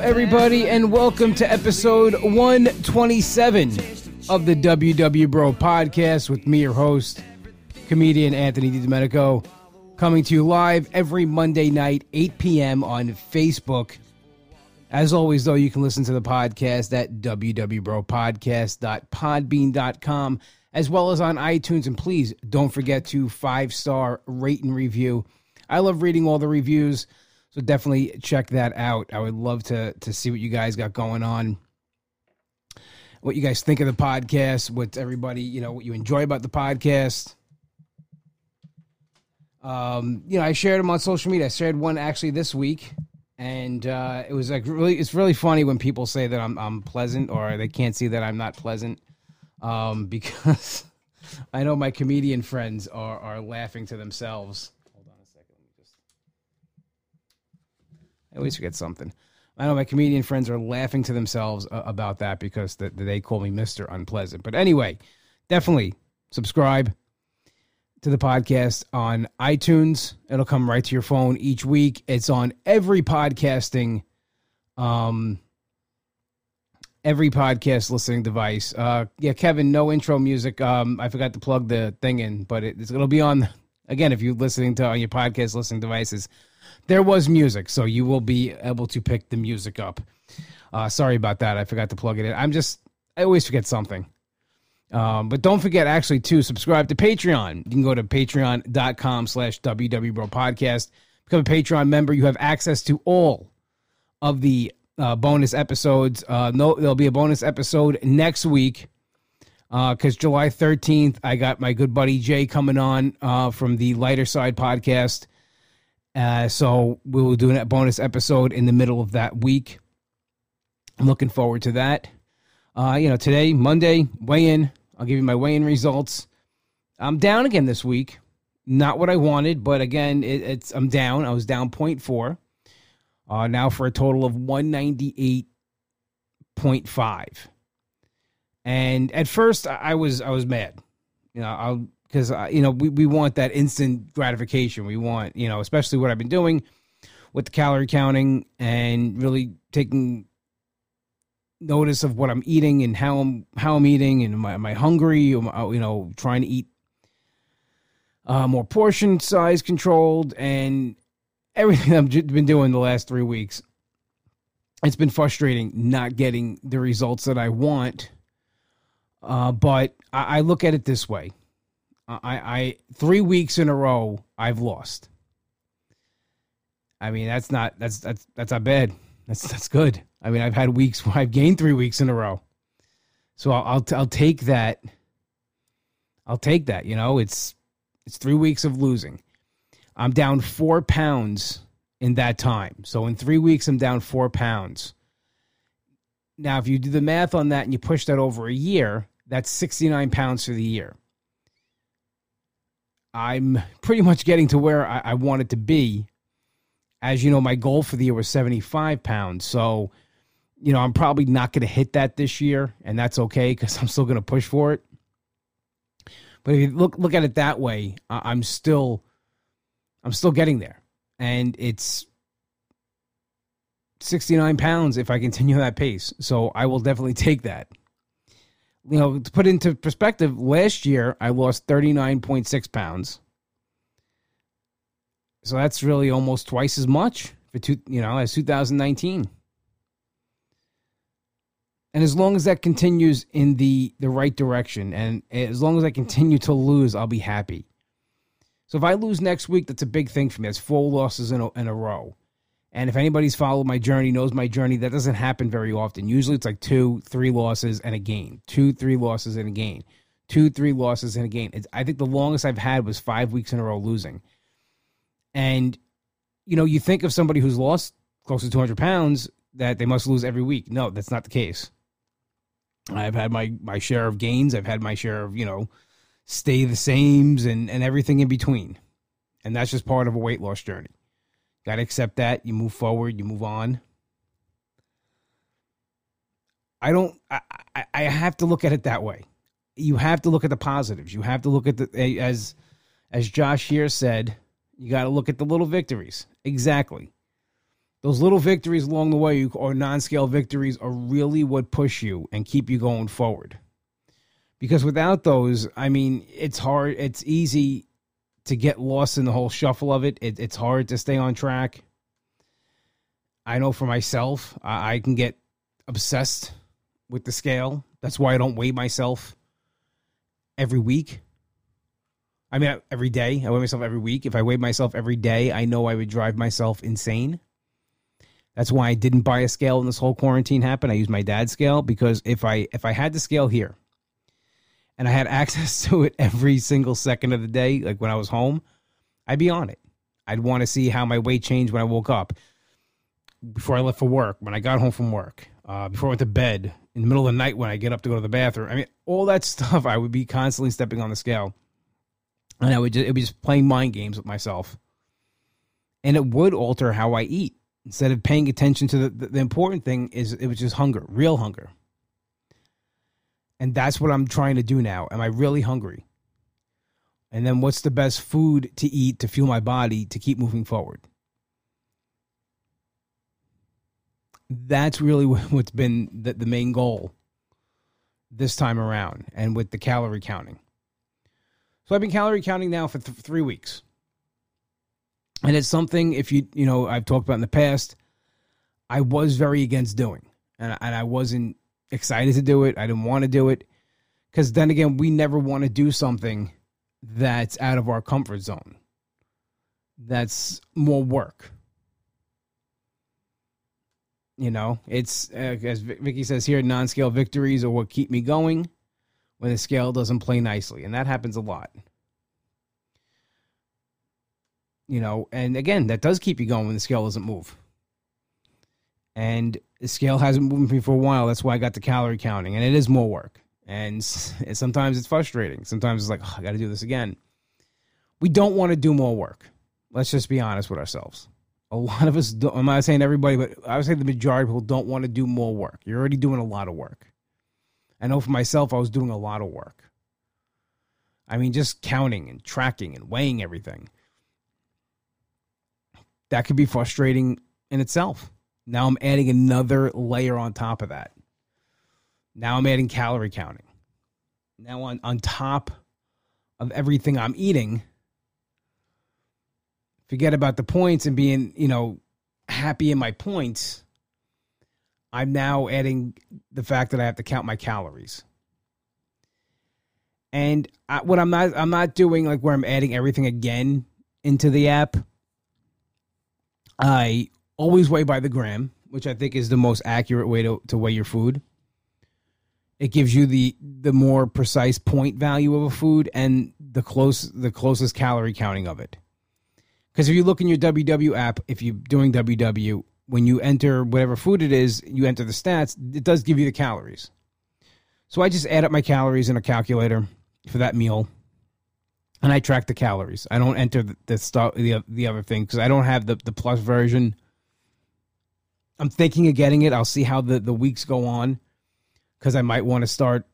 everybody, and welcome to episode 127 of the WW Bro podcast with me, your host, comedian Anthony DiDomenico, coming to you live every Monday night, 8 p.m. on Facebook. As always, though, you can listen to the podcast at www.bropodcast.podbean.com as well as on iTunes. And please don't forget to five star rate and review. I love reading all the reviews. So definitely check that out. I would love to to see what you guys got going on. What you guys think of the podcast, what everybody, you know, what you enjoy about the podcast. Um, you know, I shared them on social media. I shared one actually this week, and uh, it was like really, it's really funny when people say that I'm I'm pleasant or they can't see that I'm not pleasant, um, because I know my comedian friends are are laughing to themselves I always forget something. I know my comedian friends are laughing to themselves uh, about that because the, they call me Mr. Unpleasant. But anyway, definitely subscribe to the podcast on iTunes. It'll come right to your phone each week. It's on every podcasting um every podcast listening device. Uh yeah, Kevin, no intro music. Um I forgot to plug the thing in, but it, it'll be on again if you're listening to on your podcast listening devices there was music, so you will be able to pick the music up. Uh, sorry about that. I forgot to plug it in. I'm just, I always forget something. Um, but don't forget actually to subscribe to Patreon. You can go to patreon.com slash WW podcast. Become a Patreon member. You have access to all of the uh, bonus episodes. Uh, no, there'll be a bonus episode next week because uh, July 13th, I got my good buddy Jay coming on uh, from the Lighter Side podcast. Uh, so we will do a bonus episode in the middle of that week. I'm looking forward to that. Uh, you know, today, Monday, weigh in. I'll give you my weigh in results. I'm down again this week. Not what I wanted, but again, it, it's I'm down. I was down 0.4. Uh, now for a total of 198.5. And at first, I was I was mad. You know, I'll because uh, you know we, we want that instant gratification. We want you know, especially what I've been doing with the calorie counting and really taking notice of what I'm eating and how I'm how I'm eating and am I, am I hungry? Am I, you know, trying to eat uh, more portion size controlled and everything I've been doing the last three weeks. It's been frustrating not getting the results that I want. Uh, but I, I look at it this way I, I three weeks in a row I've lost. I mean that's not that's that's that's not bad. That's that's good. I mean I've had weeks where I've gained three weeks in a row, so I'll I'll, I'll take that. I'll take that. You know it's it's three weeks of losing. I'm down four pounds in that time. So in three weeks I'm down four pounds. Now if you do the math on that and you push that over a year, that's 69 pounds for the year. I'm pretty much getting to where I, I wanted to be. As you know, my goal for the year was 75 pounds. So, you know, I'm probably not going to hit that this year, and that's okay because I'm still going to push for it. But if you look look at it that way, I'm still I'm still getting there, and it's 69 pounds if I continue that pace. So I will definitely take that you know, to put into perspective, last year I lost 39.6 pounds. So that's really almost twice as much for two, you know, as 2019. And as long as that continues in the the right direction and as long as I continue to lose, I'll be happy. So if I lose next week, that's a big thing for me. That's four losses in a, in a row. And if anybody's followed my journey, knows my journey, that doesn't happen very often. Usually it's like two, three losses and a gain, two, three losses and a gain, two, three losses and a gain. It's, I think the longest I've had was five weeks in a row losing. And, you know, you think of somebody who's lost close to 200 pounds that they must lose every week. No, that's not the case. I've had my, my share of gains. I've had my share of, you know, stay the sames and, and everything in between. And that's just part of a weight loss journey. Got to accept that. You move forward, you move on. I don't, I, I, I have to look at it that way. You have to look at the positives. You have to look at the, as, as Josh here said, you got to look at the little victories. Exactly. Those little victories along the way or non scale victories are really what push you and keep you going forward. Because without those, I mean, it's hard, it's easy to get lost in the whole shuffle of it. it it's hard to stay on track. I know for myself, I, I can get obsessed with the scale. That's why I don't weigh myself every week. I mean, every day. I weigh myself every week. If I weighed myself every day, I know I would drive myself insane. That's why I didn't buy a scale when this whole quarantine happened. I used my dad's scale because if I if I had the scale here and I had access to it every single second of the day, like when I was home, I'd be on it. I'd want to see how my weight changed when I woke up, before I left for work, when I got home from work, uh, before I went to bed, in the middle of the night when I get up to go to the bathroom. I mean, all that stuff. I would be constantly stepping on the scale, and I would just, it would be just playing mind games with myself, and it would alter how I eat instead of paying attention to the, the, the important thing is it was just hunger, real hunger. And that's what I'm trying to do now. Am I really hungry? And then what's the best food to eat to fuel my body to keep moving forward? That's really what's been the, the main goal this time around and with the calorie counting. So I've been calorie counting now for th- three weeks and it's something if you you know I've talked about in the past. I was very against doing, and and I wasn't excited to do it. I didn't want to do it because then again, we never want to do something that's out of our comfort zone. That's more work. You know, it's uh, as Vicky says here, non-scale victories are what keep me going when the scale doesn't play nicely, and that happens a lot you know, and again, that does keep you going when the scale doesn't move. And the scale hasn't moved me for a while. That's why I got the calorie counting, and it is more work. And sometimes it's frustrating. Sometimes it's like, oh, I got to do this again. We don't want to do more work. Let's just be honest with ourselves. A lot of us, I'm not saying everybody, but I would say the majority of people don't want to do more work. You're already doing a lot of work. I know for myself, I was doing a lot of work. I mean, just counting and tracking and weighing everything that could be frustrating in itself. Now I'm adding another layer on top of that. Now I'm adding calorie counting. Now on, on top of everything I'm eating, forget about the points and being, you know, happy in my points. I'm now adding the fact that I have to count my calories. And I, what I'm not I'm not doing like where I'm adding everything again into the app I always weigh by the gram, which I think is the most accurate way to, to weigh your food. It gives you the the more precise point value of a food and the close the closest calorie counting of it. Because if you look in your WW app, if you're doing WW, when you enter whatever food it is, you enter the stats, it does give you the calories. So I just add up my calories in a calculator for that meal and I track the calories. I don't enter the, the stuff the the other thing because I don't have the the plus version. I'm thinking of getting it. I'll see how the the weeks go on because I might want to start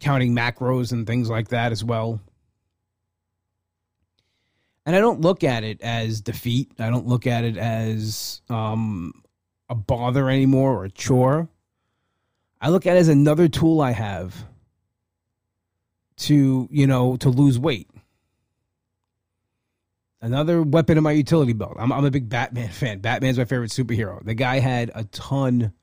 counting macros and things like that as well. And I don't look at it as defeat. I don't look at it as um, a bother anymore or a chore. I look at it as another tool I have to you know to lose weight. Another weapon in my utility belt. I'm, I'm a big Batman fan. Batman's my favorite superhero. The guy had a ton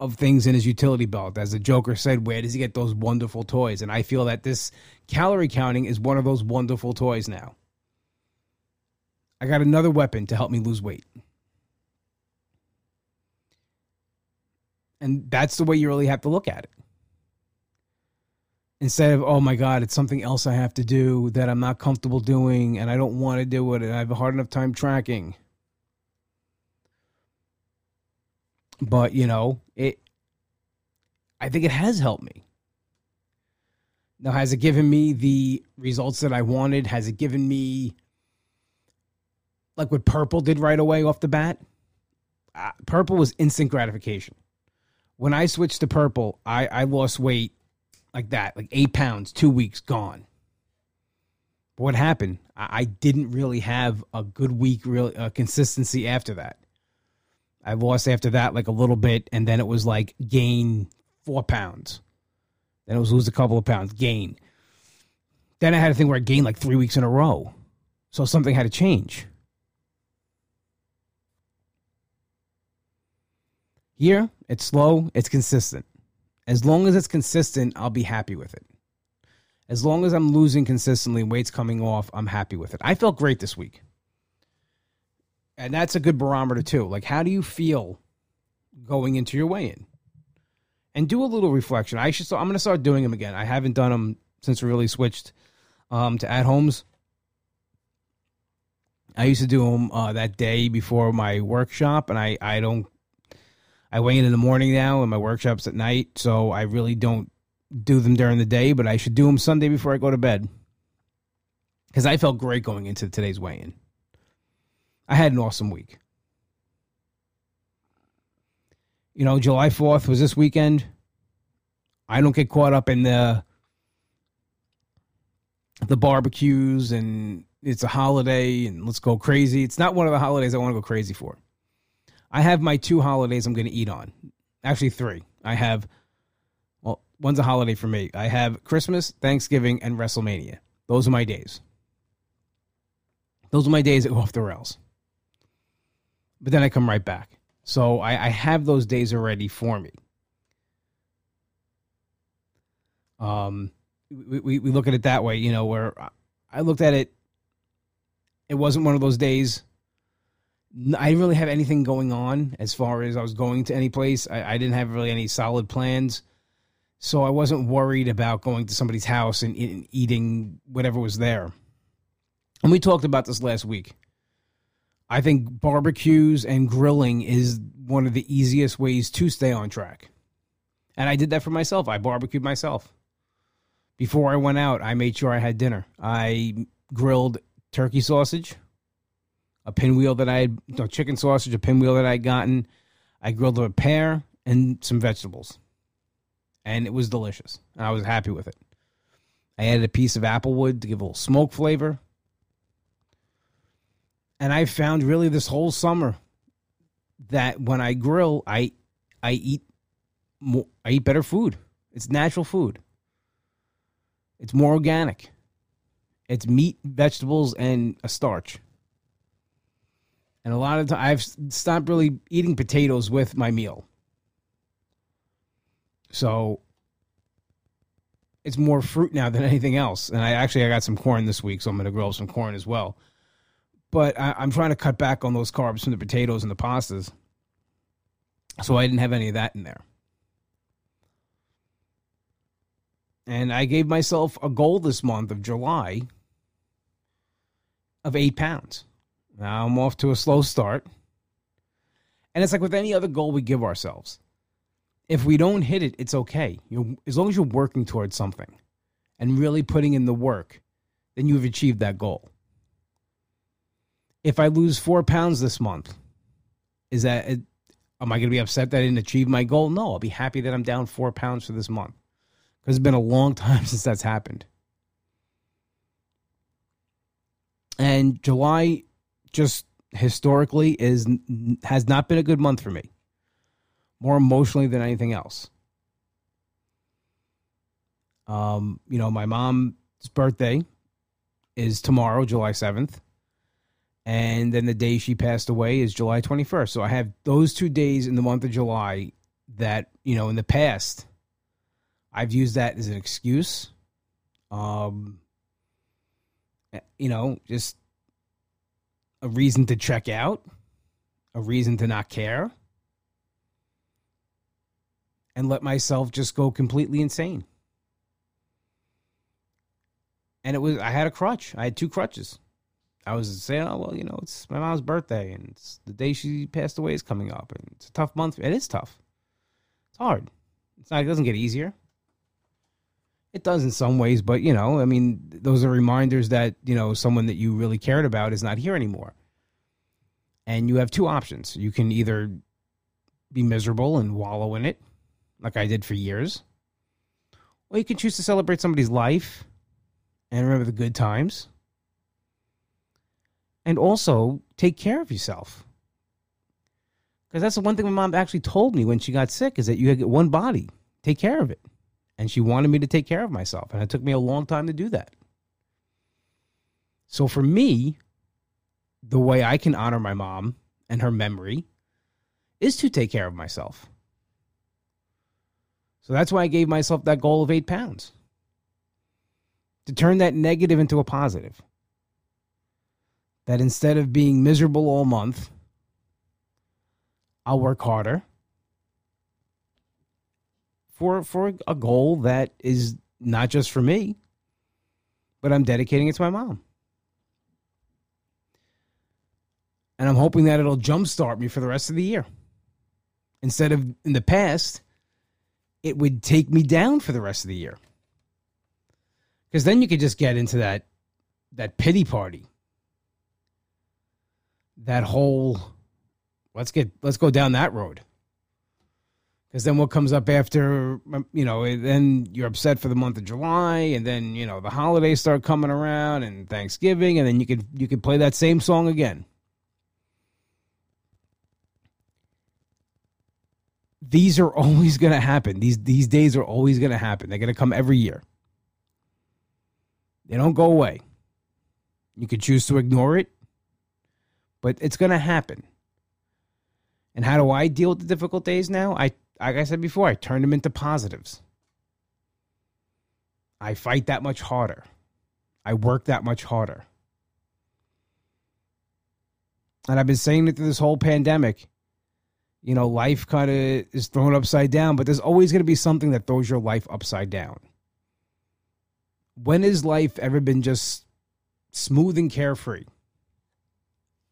of things in his utility belt. As the Joker said, where does he get those wonderful toys? And I feel that this calorie counting is one of those wonderful toys now. I got another weapon to help me lose weight. And that's the way you really have to look at it instead of oh my god it's something else i have to do that i'm not comfortable doing and i don't want to do it and i have a hard enough time tracking. But you know it i think it has helped me. Now has it given me the results that i wanted? Has it given me like what purple did right away off the bat? Uh, purple was instant gratification. When i switched to purple i i lost weight like that, like eight pounds, two weeks gone. But what happened? I, I didn't really have a good week, real uh, consistency after that. I lost after that like a little bit, and then it was like gain four pounds. Then it was lose a couple of pounds, gain. Then I had a thing where I gained like three weeks in a row. So something had to change. Here, it's slow, it's consistent. As long as it's consistent, I'll be happy with it. As long as I'm losing consistently, weight's coming off, I'm happy with it. I felt great this week. And that's a good barometer too. Like how do you feel going into your weigh-in? And do a little reflection. I should I'm going to start doing them again. I haven't done them since we really switched um, to at homes. I used to do them uh, that day before my workshop, and I I don't. I weigh in in the morning now, and my workshops at night, so I really don't do them during the day. But I should do them Sunday before I go to bed because I felt great going into today's weigh-in. I had an awesome week. You know, July 4th was this weekend. I don't get caught up in the the barbecues and it's a holiday and let's go crazy. It's not one of the holidays I want to go crazy for. I have my two holidays I'm going to eat on. Actually, three. I have, well, one's a holiday for me. I have Christmas, Thanksgiving, and WrestleMania. Those are my days. Those are my days that go off the rails. But then I come right back. So I, I have those days already for me. Um, we, we, we look at it that way, you know, where I looked at it, it wasn't one of those days. I didn't really have anything going on as far as I was going to any place. I, I didn't have really any solid plans. So I wasn't worried about going to somebody's house and, and eating whatever was there. And we talked about this last week. I think barbecues and grilling is one of the easiest ways to stay on track. And I did that for myself. I barbecued myself before I went out, I made sure I had dinner. I grilled turkey sausage, a pinwheel that I had, no, chicken sausage, a pinwheel that I had gotten. I grilled a pear and some vegetables. And it was delicious. I was happy with it. I added a piece of applewood to give a little smoke flavor. And I found really this whole summer that when I grill, I I eat more, I eat better food. It's natural food. It's more organic. It's meat, vegetables, and a starch. And a lot of times I've stopped really eating potatoes with my meal. So it's more fruit now than anything else. And I actually I got some corn this week, so I'm going to grill some corn as well. But I, am trying to cut back on those carbs from the potatoes and the pastas. So I didn't have any of that in there. And I gave myself a goal this month of July of eight pounds. Now I'm off to a slow start. And it's like with any other goal we give ourselves. If we don't hit it, it's okay. You as long as you're working towards something and really putting in the work, then you've achieved that goal. If I lose four pounds this month, is that am I going to be upset that I didn't achieve my goal? No, I'll be happy that I'm down four pounds for this month because it's been a long time since that's happened. And July just historically is has not been a good month for me. More emotionally than anything else. Um, you know, my mom's birthday is tomorrow, July 7th. And then the day she passed away is July 21st. So I have those two days in the month of July that, you know, in the past I've used that as an excuse. Um, eh, you know, just a reason to check out, a reason to not care, and let myself just go completely insane. And it was, I had a crutch. I had two crutches. I was saying, oh, well, you know, it's my mom's birthday and it's the day she passed away is coming up. And it's a tough month. It is tough. It's hard. It's not, it doesn't get easier. It does in some ways, but you know, I mean, those are reminders that you know someone that you really cared about is not here anymore. And you have two options. You can either be miserable and wallow in it, like I did for years, or you can choose to celebrate somebody's life and remember the good times and also take care of yourself. Because that's the one thing my mom actually told me when she got sick is that you get one body, take care of it. And she wanted me to take care of myself. And it took me a long time to do that. So for me, the way I can honor my mom and her memory is to take care of myself. So that's why I gave myself that goal of eight pounds to turn that negative into a positive. That instead of being miserable all month, I'll work harder for for a goal that is not just for me, but I'm dedicating it to my mom. And I'm hoping that it'll jumpstart me for the rest of the year. Instead of in the past, it would take me down for the rest of the year. Because then you could just get into that that pity party. That whole let's get let's go down that road. Because then what comes up after um, you know, eh, then you're upset for the month of July, and then you know the holidays start coming around and Thanksgiving, and then you could you could play that same song again. These are always going to happen. These these days are always going to happen. They're going to come every year. They don't go away. You could choose to ignore it, but it's going to happen. And how do I deal with the difficult days now? I like I said before, I turn them into positives. I fight that much harder. I work that much harder. And I've been saying it through this whole pandemic. You know, life kind of is thrown upside down, but there's always going to be something that throws your life upside down when has life ever been just smooth and carefree?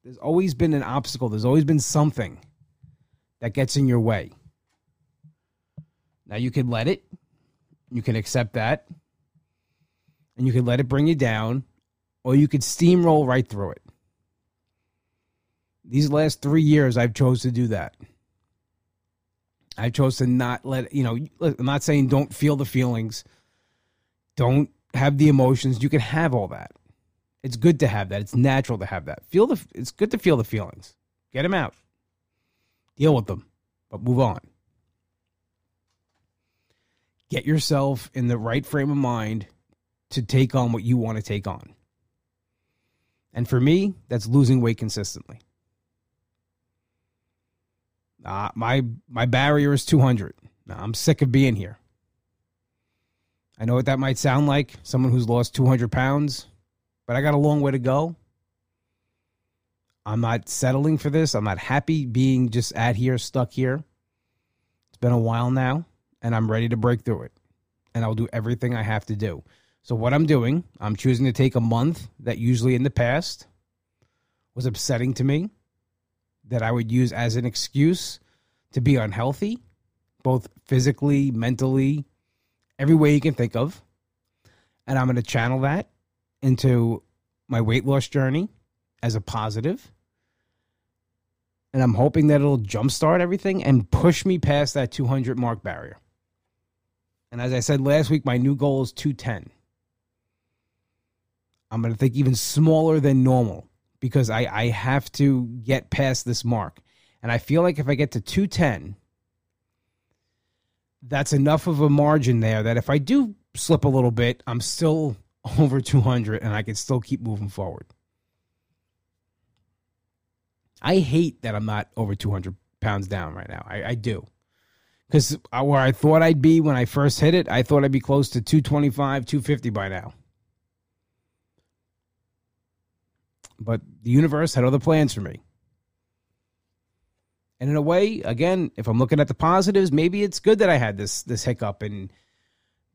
There's always been an obstacle, there's always been something that gets in your way. Now you can let it, you can accept that, and you can let it bring you down, or you could steamroll right through it. These last three years, I've chose to do that. I chose to not let you know. I'm not saying don't feel the feelings, don't have the emotions. You can have all that. It's good to have that. It's natural to have that. Feel the. It's good to feel the feelings. Get them out. Deal with them, but move on. Get yourself in the right frame of mind to take on what you want to take on. And for me, that's losing weight consistently. Uh, my my barrier is 200. Now, I'm sick of being here. I know what that might sound like, someone who's lost 200 pounds, but I got a long way to go. I'm not settling for this. I'm not happy being just at here, stuck here. It's been a while now, and I'm ready to break through it. And I'll do everything I have to do. So, what I'm doing, I'm choosing to take a month that usually in the past was upsetting to me, that I would use as an excuse to be unhealthy, both physically, mentally, every way you can think of. And I'm going to channel that into my weight loss journey as a positive. And I'm hoping that it'll jumpstart everything and push me past that 200 mark barrier. And as I said last week, my new goal is 210. I'm going to think even smaller than normal because I, I have to get past this mark. And I feel like if I get to 210, that's enough of a margin there that if I do slip a little bit, I'm still over 200 and I can still keep moving forward. I hate that I'm not over 200 pounds down right now. I, I do. Because where I thought I'd be when I first hit it, I thought I'd be close to 225, 250 by now. But the universe had other plans for me. And in a way, again, if I'm looking at the positives, maybe it's good that I had this this hiccup and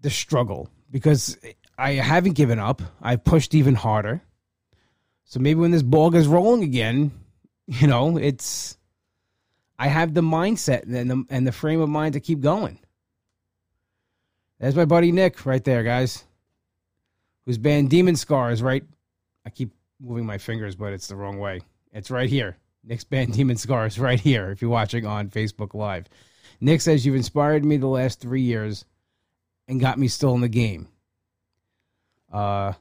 the struggle because I haven't given up. I've pushed even harder. So maybe when this ball goes rolling again, you know, it's I have the mindset and the and the frame of mind to keep going. There's my buddy Nick right there, guys. Whose band Demon Scars, right? I keep moving my fingers, but it's the wrong way. It's right here. Nick's band Demon Scars right here if you're watching on Facebook Live. Nick says, You've inspired me the last three years and got me still in the game. Uh,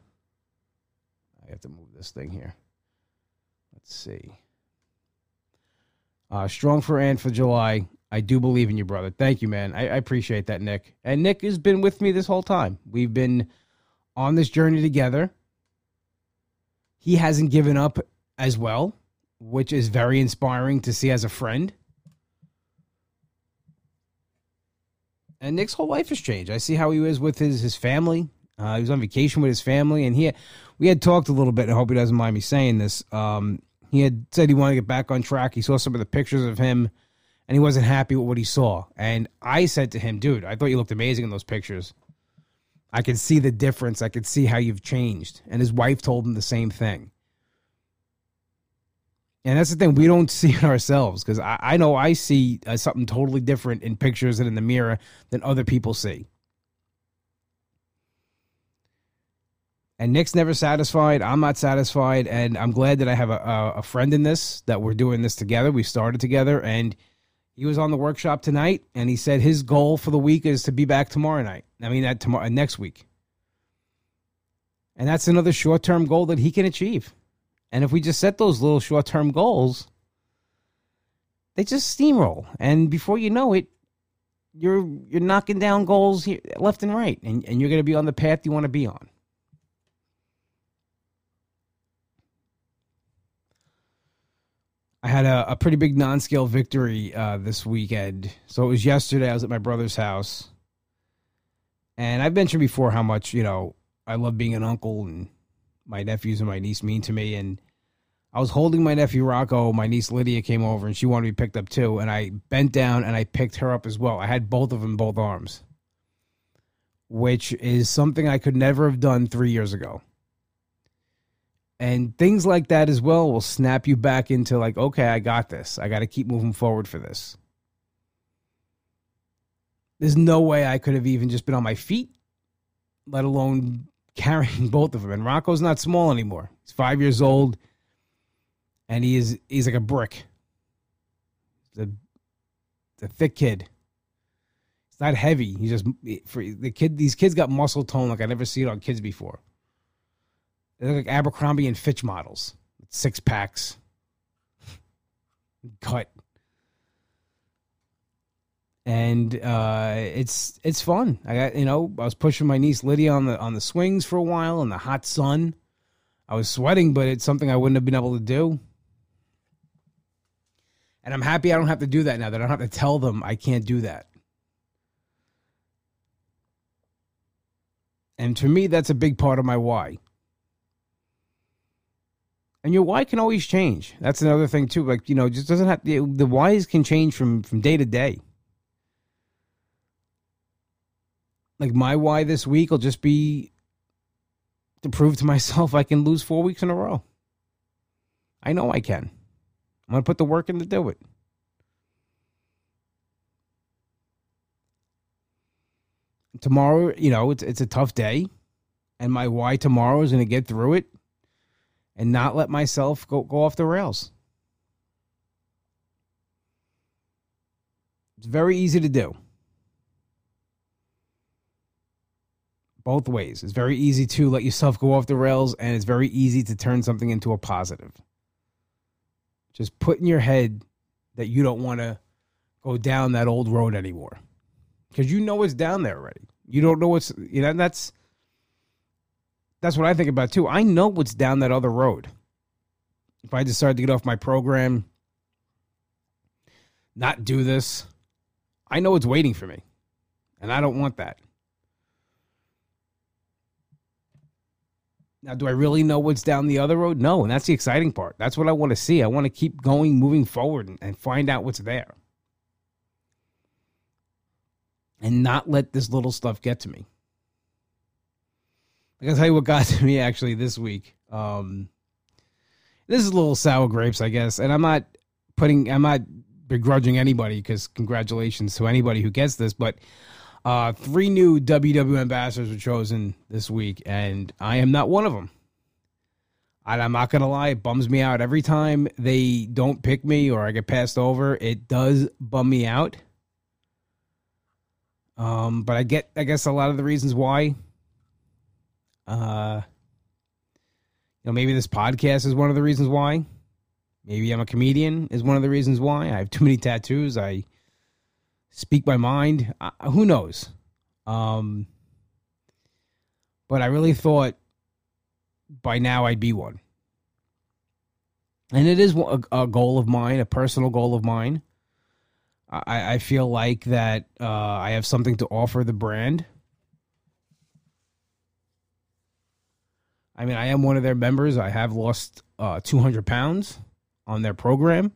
I have to move this thing here. Let's see. Uh, strong for and for July. I do believe in you, brother. Thank you, man. I, I appreciate that, Nick. And Nick has been with me this whole time. We've been on this journey together. He hasn't given up as well, which is very inspiring to see as a friend. And Nick's whole life has changed. I see how he was with his his family. Uh, he was on vacation with his family, and he we had talked a little bit. I hope he doesn't mind me saying this. Um, he had said he wanted to get back on track. He saw some of the pictures of him, and he wasn't happy with what he saw. And I said to him, "Dude, I thought you looked amazing in those pictures. I could see the difference. I could see how you've changed." And his wife told him the same thing. And that's the thing, we don't see it ourselves because I, I, know I see uh, something totally different in pictures and in the mirror than other people see. And Nick's never satisfied. I'm not satisfied. And I'm glad that I have a, a, friend in this, that we're doing this together. We started together. And he was on the workshop tonight. And he said his goal for the week is to be back tomorrow night. I mean, that tomorrow, uh, next week. And that's another short term goal that he can achieve. And if we just set those little short term goals, they just steamroll. And before you know it, you're you're knocking down goals here, left and right, and, and you're going to be on the path you want to be on. I had a, a pretty big non scale victory uh, this weekend. So it was yesterday. I was at my brother's house. And I've mentioned before how much, you know, I love being an uncle and my nephews and my niece mean to me. And I was holding my nephew Rocco. My niece Lydia came over and she wanted to be picked up too. And I bent down and I picked her up as well. I had both of them both arms, which is something I could never have done three years ago. And things like that as well will snap you back into like, okay, I got this. I got to keep moving forward for this. There's no way I could have even just been on my feet, let alone carrying both of them. And Rocco's not small anymore. He's five years old, and he is he's like a brick. The the thick kid. It's not heavy. He's just for the kid. These kids got muscle tone like I never seen on kids before. They look like Abercrombie and Fitch models, six packs, cut, and uh, it's it's fun. I got you know I was pushing my niece Lydia on the on the swings for a while in the hot sun. I was sweating, but it's something I wouldn't have been able to do. And I'm happy I don't have to do that now. That I don't have to tell them I can't do that. And to me, that's a big part of my why. And your why can always change. That's another thing too. Like you know, just doesn't have the, the whys can change from from day to day. Like my why this week will just be to prove to myself I can lose four weeks in a row. I know I can. I'm gonna put the work in to do it. Tomorrow, you know, it's it's a tough day, and my why tomorrow is gonna get through it and not let myself go, go off the rails. It's very easy to do. Both ways. It's very easy to let yourself go off the rails, and it's very easy to turn something into a positive. Just put in your head that you don't want to go down that old road anymore because you know it's down there already. You don't know what's, you know, that's that's what I think about too. I know what's down that other road. If I decide to get off my program, not do this, I know it's waiting for me. And I don't want that. Now, do I really know what's down the other road? No, and that's the exciting part. That's what I want to see. I want to keep going, moving forward, and, and find out what's there. And not let this little stuff get to me. I can tell you what got to me actually this week. Um, this is a little sour grapes, I guess, and I'm not putting, I'm not begrudging anybody because congratulations to anybody who gets this, but uh, three new WW ambassadors were chosen this week, and I am not one of them. And I'm not gonna lie, it bums me out every time they don't pick me or I get passed over. It does bum me out. Um, but I get, I guess, a lot of the reasons why uh, you know, maybe this podcast is one of the reasons why. Maybe I'm a comedian is one of the reasons why. I have too many tattoos. I speak my mind. Uh, who knows? Um, but I really thought by now I'd be one. And it is a, a goal of mine, a personal goal of mine. I, I feel like that uh, I have something to offer the brand. I mean, I am one of their members. I have lost uh, 200 pounds on their program.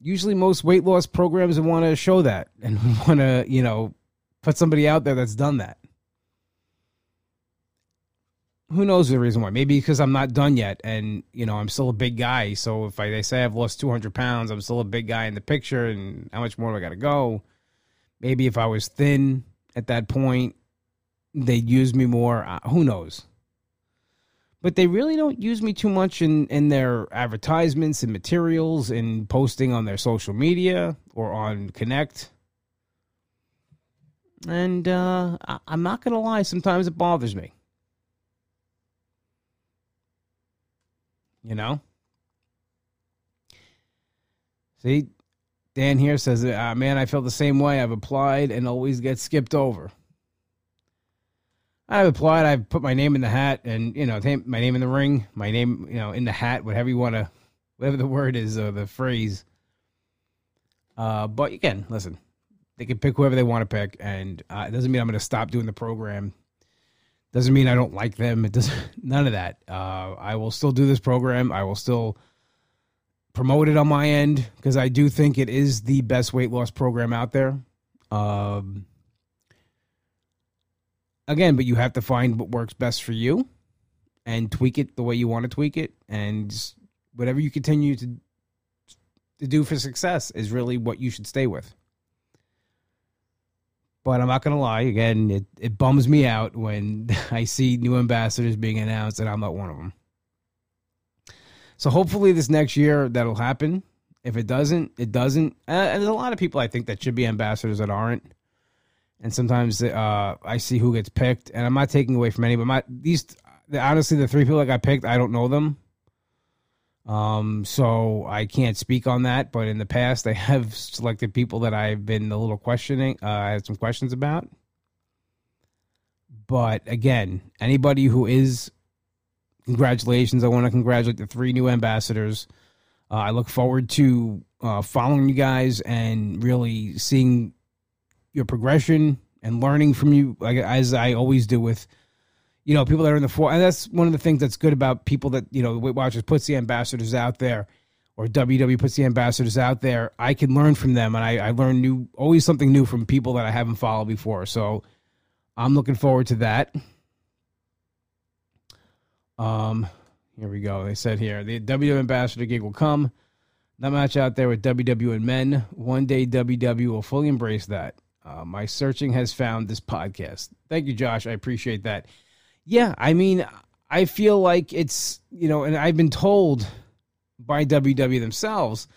Usually, most weight loss programs want to show that and want to, you know, put somebody out there that's done that. Who knows the reason why? Maybe because I'm not done yet, and you know I'm still a big guy. So if I, they say I've lost 200 pounds, I'm still a big guy in the picture, and how much more do I got to go? Maybe if I was thin at that point, they'd use me more. Uh, who knows? But they really don't use me too much in, in their advertisements and materials and posting on their social media or on Connect. And uh, I, I'm not going to lie, sometimes it bothers me. You know? See, Dan here says, uh, man, I feel the same way. I've applied and always get skipped over. I've applied. I've put my name in the hat, and you know, my name in the ring, my name, you know, in the hat, whatever you want to, whatever the word is or the phrase. Uh, but again, listen, they can pick whoever they want to pick, and uh, it doesn't mean I'm going to stop doing the program. Doesn't mean I don't like them. It doesn't. None of that. Uh, I will still do this program. I will still promote it on my end because I do think it is the best weight loss program out there. Um, again, but you have to find what works best for you and tweak it the way you want to tweak it. And whatever you continue to to do for success is really what you should stay with. But I'm not gonna lie, again, it, it bums me out when I see new ambassadors being announced and I'm not one of them. So hopefully this next year that'll happen. If it doesn't, it doesn't. And there's a lot of people I think that should be ambassadors that aren't and sometimes uh, I see who gets picked, and I'm not taking away from any, but my these honestly the three people that got picked, I don't know them, um, so I can't speak on that. But in the past, I have selected people that I've been a little questioning. Uh, I had some questions about. But again, anybody who is, congratulations! I want to congratulate the three new ambassadors. Uh, I look forward to uh, following you guys and really seeing your progression and learning from you, like as I always do with, you know, people that are in the four. And that's one of the things that's good about people that you know, Weight Watchers puts the ambassadors out there, or WW puts the ambassadors out there. I can learn from them, and I, I learn new, always something new from people that I haven't followed before. So I'm looking forward to that. Um, here we go. They said here the WW ambassador gig will come. That match out there with WW and men. One day WW will fully embrace that. Uh, my searching has found this podcast. Thank you, Josh. I appreciate that. Yeah, I mean, I feel like it's, you know, and I've been told by WW themselves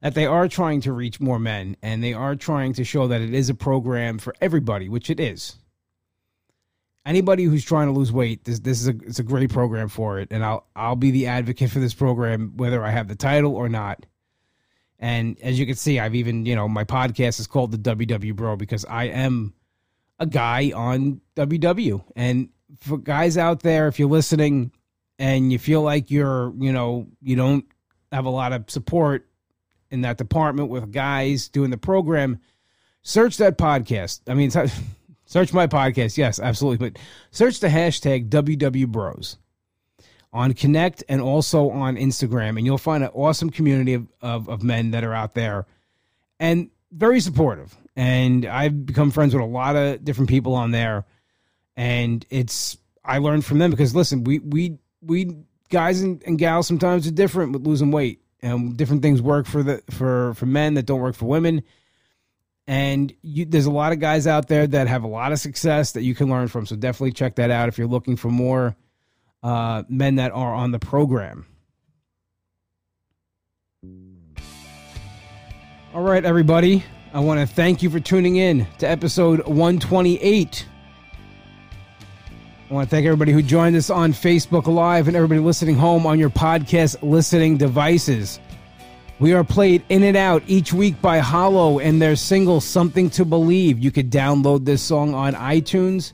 that they are trying to reach more men and they are trying to show that it is a program for everybody, which it is. Anybody who's trying to lose weight, this this is a it's a great program for it, and I'll I'll be the advocate for this program whether I have the title or not. And as you can see, I've even, you know, my podcast is called the WW Bro because I am a guy on WW. And for guys out there, if you're listening and you feel like you're, you know, you don't have a lot of support in that department with guys doing the program, search that podcast. I mean, search my podcast. Yes, absolutely. But search the hashtag WW Bros on Connect and also on Instagram. And you'll find an awesome community of, of, of, men that are out there and very supportive. And I've become friends with a lot of different people on there. And it's, I learned from them because listen, we, we, we guys and, and gals sometimes are different with losing weight and different things work for the, for, for men that don't work for women. And you, there's a lot of guys out there that have a lot of success that you can learn from. So definitely check that out if you're looking for more uh, men that are on the program. All right, everybody. I want to thank you for tuning in to episode 128 I want to thank everybody who joined us on Facebook Live and everybody listening home on your podcast listening devices. We are played in and out each week by Hollow and their single Something to Believe. You could download this song on iTunes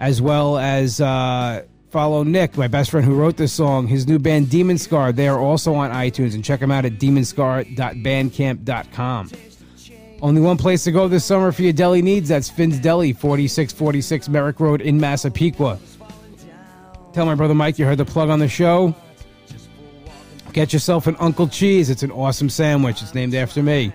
as well as uh, follow Nick, my best friend who wrote this song, his new band Demon Scar. They are also on iTunes and check them out at demonscar.bandcamp.com. Only one place to go this summer for your deli needs. That's Finn's Deli, 4646 Merrick Road in Massapequa. Tell my brother Mike you heard the plug on the show. Get yourself an Uncle Cheese. It's an awesome sandwich. It's named after me.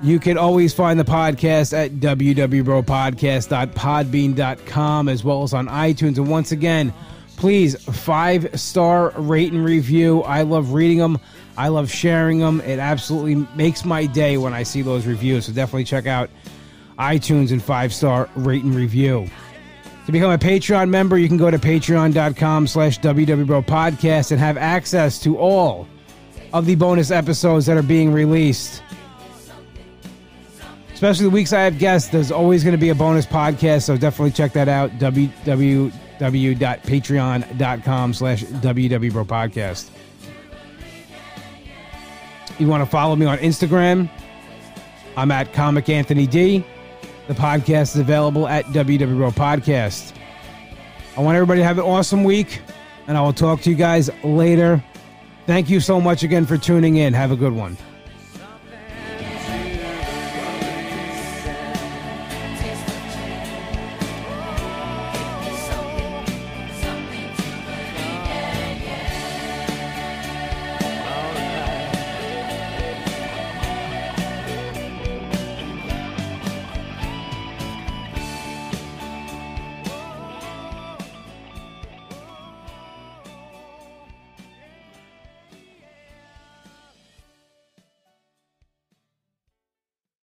You can always find the podcast at www.podcast.podbean.com as well as on iTunes. And once again, please five star rate and review. I love reading them. I love sharing them. It absolutely makes my day when I see those reviews. So definitely check out iTunes and five star rate and review. To become a Patreon member, you can go to patreon.com slash podcast and have access to all of the bonus episodes that are being released. Especially the weeks I have guests, there's always going to be a bonus podcast, so definitely check that out. www.patreon.com slash www podcast. You want to follow me on Instagram? I'm at Comic Anthony D. The podcast is available at WWRO Podcast. I want everybody to have an awesome week, and I will talk to you guys later. Thank you so much again for tuning in. Have a good one.